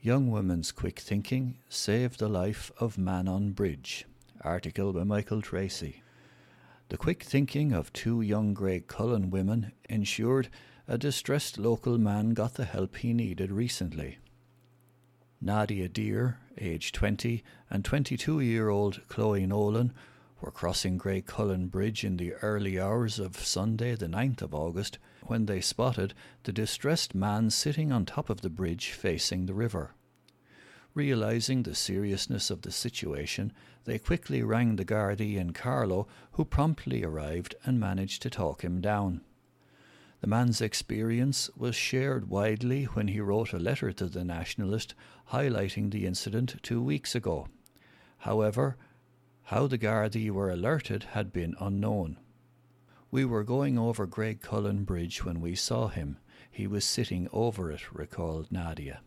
Young Woman's Quick Thinking Saved the Life of Man on Bridge. Article by Michael Tracy. The quick thinking of two young Graiguecullen women ensured a distressed local man got the help he needed recently. Nadia Deer, aged 20, and 22 year old Chloe Nolan were crossing Graiguecullen Bridge in the early hours of Sunday, the 9th of August, when they spotted the distressed man sitting on top of the bridge facing the river. Realizing the seriousness of the situation, they quickly rang the Gardaí in Carlow, who promptly arrived and managed to talk him down. The man's experience was shared widely when he wrote a letter to the Nationalist highlighting the incident two weeks ago. However, how the Gardaí were alerted had been unknown. We were going over Graiguecullen Bridge when we saw him. He was sitting over it, recalled Nadia.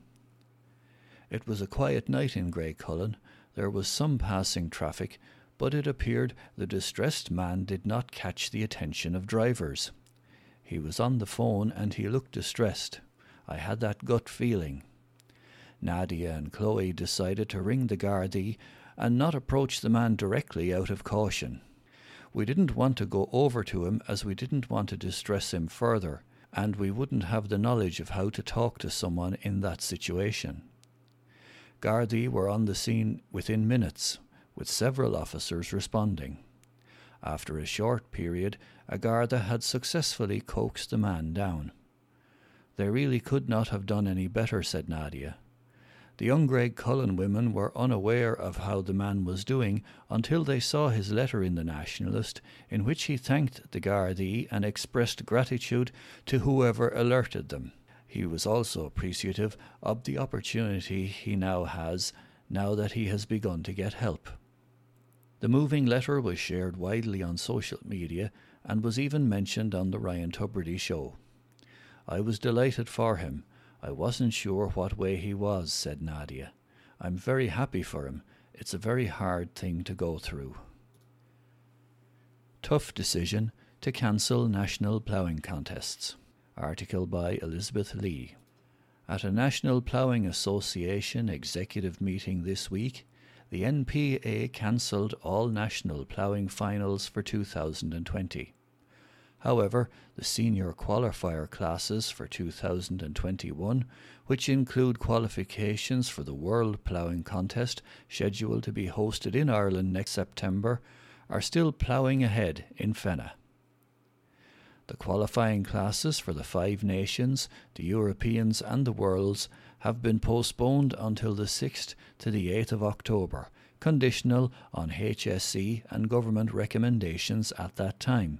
It was a quiet night in Graiguecullen. There was some passing traffic, but it appeared the distressed man did not catch the attention of drivers. He was on the phone and he looked distressed. I had that gut feeling. Nadia and Chloe decided to ring the Gardaí and not approach the man directly out of caution. We didn't want to go over to him as we didn't want to distress him further, and we wouldn't have the knowledge of how to talk to someone in that situation. Gardaí were on the scene within minutes, with several officers responding. After a short period, a Garda had successfully coaxed the man down. They really could not have done any better, said Nadia. The young Graiguecullen women were unaware of how the man was doing until they saw his letter in the Nationalist, in which he thanked the Gardaí and expressed gratitude to whoever alerted them. He was also appreciative of the opportunity he now has, now that he has begun to get help. The moving letter was shared widely on social media and was even mentioned on the Ryan Tubridy show. I was delighted for him. I wasn't sure what way he was, said Nadia. I'm very happy for him. It's a very hard thing to go through. Tough decision to cancel national ploughing contests. Article by Elizabeth Lee. At a National Ploughing Association executive meeting this week, the NPA cancelled all national ploughing finals for 2020. However, the senior qualifier classes for 2021, which include qualifications for the World Ploughing Contest scheduled to be hosted in Ireland next September, are still ploughing ahead in Fenagh. The qualifying classes for the Five Nations, the Europeans, and the Worlds have been postponed until the 6th to the 8th of October, conditional on HSE and government recommendations at that time.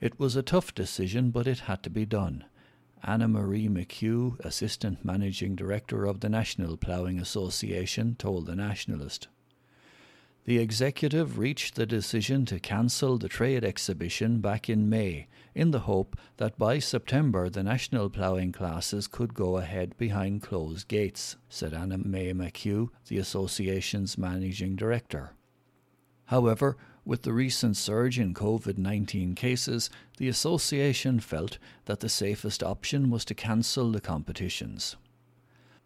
It was a tough decision, but it had to be done. Anna Marie McHugh, Assistant Managing Director of the National Ploughing Association, told The Nationalist. The executive reached the decision to cancel the trade exhibition back in May in the hope that by September the national ploughing classes could go ahead behind closed gates, said Anna May McHugh, the association's managing director. However, with the recent surge in COVID 19 cases, the association felt that the safest option was to cancel the competitions.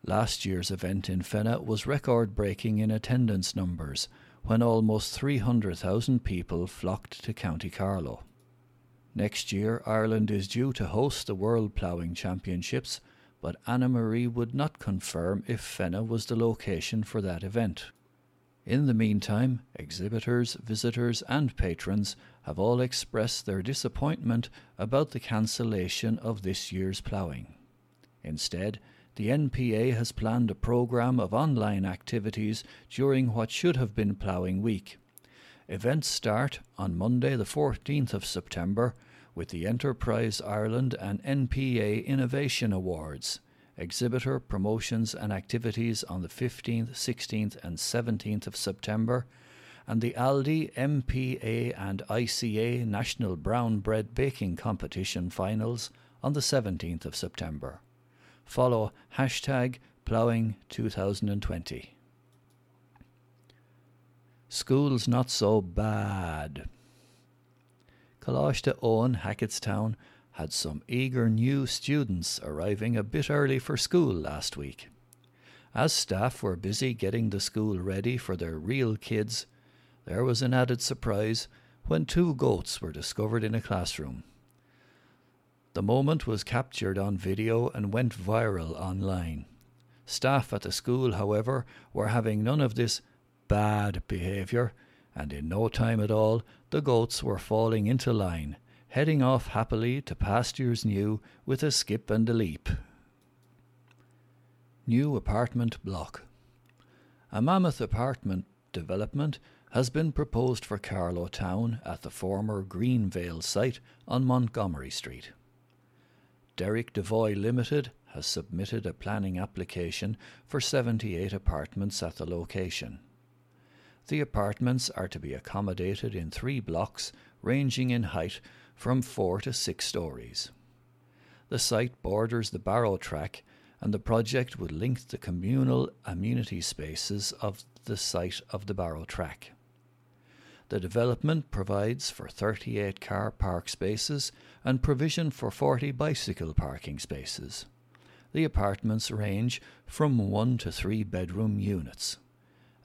Last year's event in Fenagh was record breaking in attendance numbers, when almost 300,000 people flocked to County Carlow. Next year, Ireland is due to host the World Ploughing Championships, but Anna Marie would not confirm if Fenagh was the location for that event. In the meantime, exhibitors, visitors, and patrons have all expressed their disappointment about the cancellation of this year's ploughing. Instead, the NPA has planned a programme of online activities during what should have been ploughing week. Events start on Monday, the 14th of September, with the Enterprise Ireland and NPA Innovation Awards, exhibitor promotions and activities on the 15th, 16th, and 17th of September, and the Aldi, NPA, and ICA National Brown Bread Baking Competition finals on the 17th of September follow hashtag ploughing 2020. School's not so bad. Coláiste Eoin, Hacketstown, had some eager new students arriving a bit early for school last week. As staff were busy getting the school ready for their real kids, there was an added surprise when two goats were discovered in a classroom. The moment was captured on video and went viral online. Staff at the school, however, were having none of this bad behaviour, and in no time at all the goats were falling into line, heading off happily to pastures new with a skip and a leap. New apartment block. A mammoth apartment development has been proposed for Carlow Town at the former Greenvale site on Montgomery Street. Derek Devoy Limited has submitted a planning application for 78 apartments at the location. The apartments are to be accommodated in three blocks ranging in height from four to six stories. The site borders the Barrow Track and the project would link the communal amenity spaces of the site of the Barrow Track. The development provides for 38 car park spaces and provision for 40 bicycle parking spaces. The apartments range from one to three bedroom units.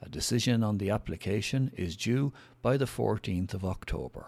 A decision on the application is due by the 14th of October.